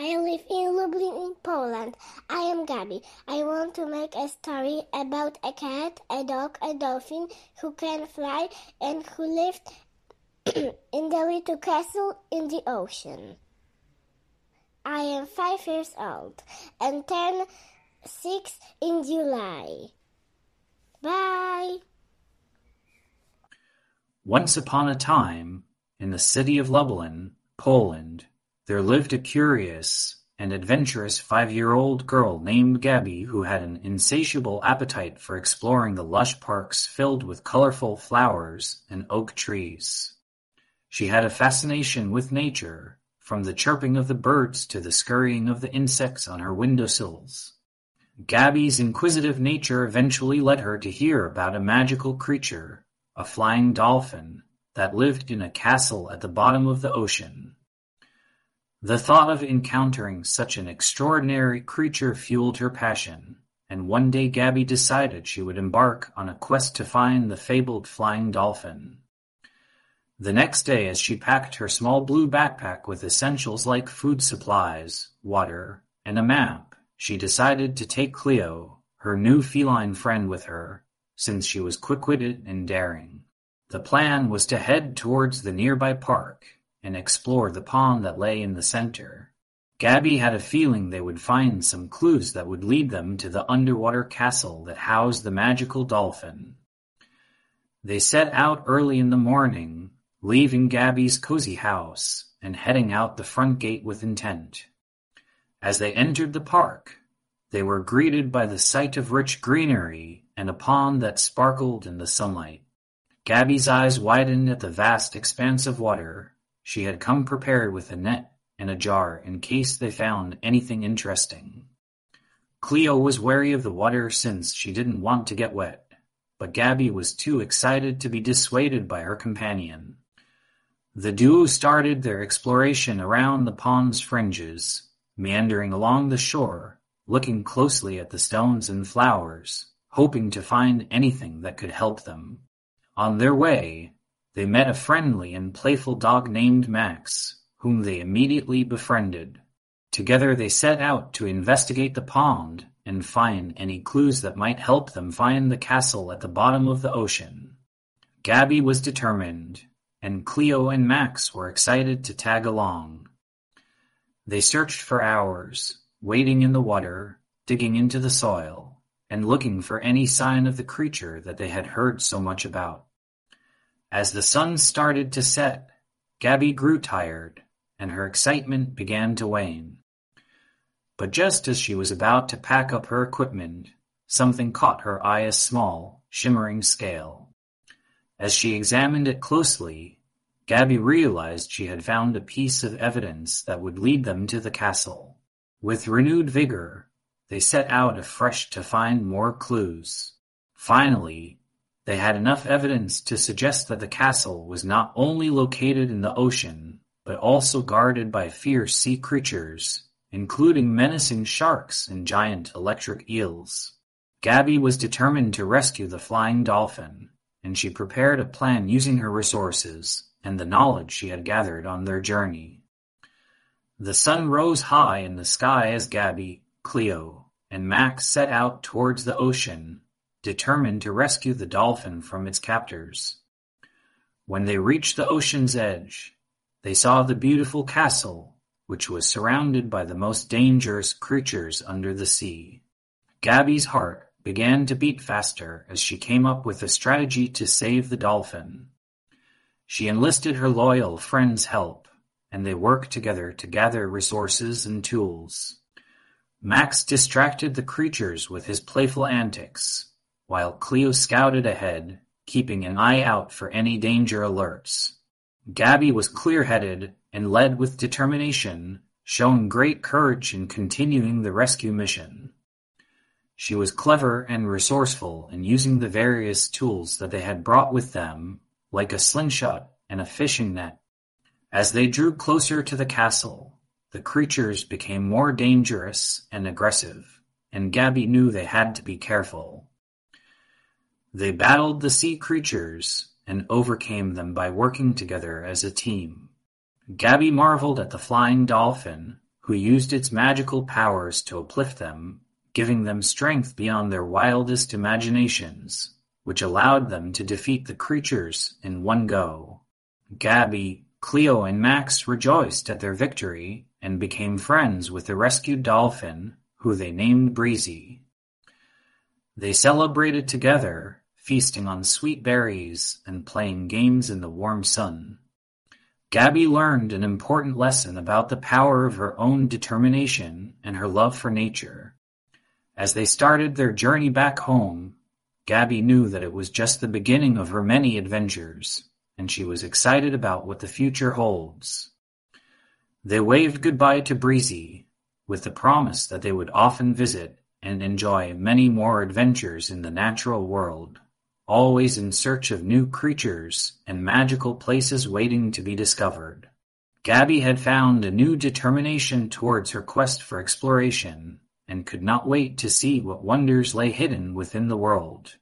I live in Lublin in Poland. I am Gabi. I want to make a story about a cat, a dog, a dolphin who can fly and who lived in the little castle in the ocean. I am five years old and turn six in July. Bye. Once upon a time, in the city of Lublin, Poland, there lived a curious and adventurous five-year-old girl named Gabi who had an insatiable appetite for exploring the lush parks filled with colorful flowers and oak trees. She had a fascination with nature, from the chirping of the birds to the scurrying of the insects on her windowsills. Gabi's inquisitive nature eventually led her to hear about a magical creature, a flying dolphin, that lived in a castle at the bottom of the ocean. The thought of encountering such an extraordinary creature fueled her passion, and one day Gabi decided she would embark on a quest to find the fabled flying dolphin. The next day as she packed her small blue backpack with essentials like food supplies, water, and a map, she decided to take Cleo, her new feline friend with her, since she was quick-witted and daring. The plan was to head towards the nearby park and explore the pond that lay in the center. Gabi had a feeling they would find some clues that would lead them to the underwater castle that housed the magical dolphin. They set out early in the morning, leaving Gabi's cozy house and heading out the front gate with intent. As they entered the park, they were greeted by the sight of rich greenery and a pond that sparkled in the sunlight. Gabi's eyes widened at the vast expanse of water she had come prepared with a net and a jar in case they found anything interesting. Cleo was wary of the water since she didn't want to get wet, but Gabi was too excited to be dissuaded by her companion. The duo started their exploration around the pond's fringes, meandering along the shore, looking closely at the stones and flowers, hoping to find anything that could help them. On their way, they met a friendly and playful dog named Max, whom they immediately befriended. Together they set out to investigate the pond and find any clues that might help them find the castle at the bottom of the ocean. Gabi was determined, and Cleo and Max were excited to tag along. They searched for hours, wading in the water, digging into the soil, and looking for any sign of the creature that they had heard so much about. As the sun started to set, Gabi grew tired, and her excitement began to wane. But just as she was about to pack up her equipment, something caught her eye a small, shimmering scale. As she examined it closely, Gabi realized she had found a piece of evidence that would lead them to the castle. With renewed vigor, they set out afresh to find more clues. Finally, they had enough evidence to suggest that the castle was not only located in the ocean, but also guarded by fierce sea creatures, including menacing sharks and giant electric eels. Gabi was determined to rescue the flying dolphin, and she prepared a plan using her resources and the knowledge she had gathered on their journey. The sun rose high in the sky as Gabi, Cleo, and Max set out towards the ocean determined to rescue the dolphin from its captors. When they reached the ocean's edge, they saw the beautiful castle, which was surrounded by the most dangerous creatures under the sea. Gabi's heart began to beat faster as she came up with a strategy to save the dolphin. She enlisted her loyal friend's help, and they worked together to gather resources and tools. Max distracted the creatures with his playful antics, while Cleo scouted ahead, keeping an eye out for any danger alerts. Gabi was clear-headed and led with determination, showing great courage in continuing the rescue mission. She was clever and resourceful in using the various tools that they had brought with them, like a slingshot and a fishing net. As they drew closer to the castle, the creatures became more dangerous and aggressive, and Gabi knew they had to be careful. They battled the sea creatures and overcame them by working together as a team. Gabi marveled at the flying dolphin, who used its magical powers to uplift them, giving them strength beyond their wildest imaginations, which allowed them to defeat the creatures in one go. Gabi, Cleo and Max rejoiced at their victory and became friends with the rescued dolphin, who they named Breezy. They celebrated together, feasting on sweet berries and playing games in the warm sun. Gabi learned an important lesson about the power of her own determination and her love for nature. As they started their journey back home, Gabi knew that it was just the beginning of her many adventures and she was excited about what the future holds. They waved goodbye to Breezy, with the promise that they would often visit and enjoy many more adventures in the natural world, always in search of new creatures and magical places waiting to be discovered. Gabi had found a new determination towards her quest for exploration and could not wait to see what wonders lay hidden within the world.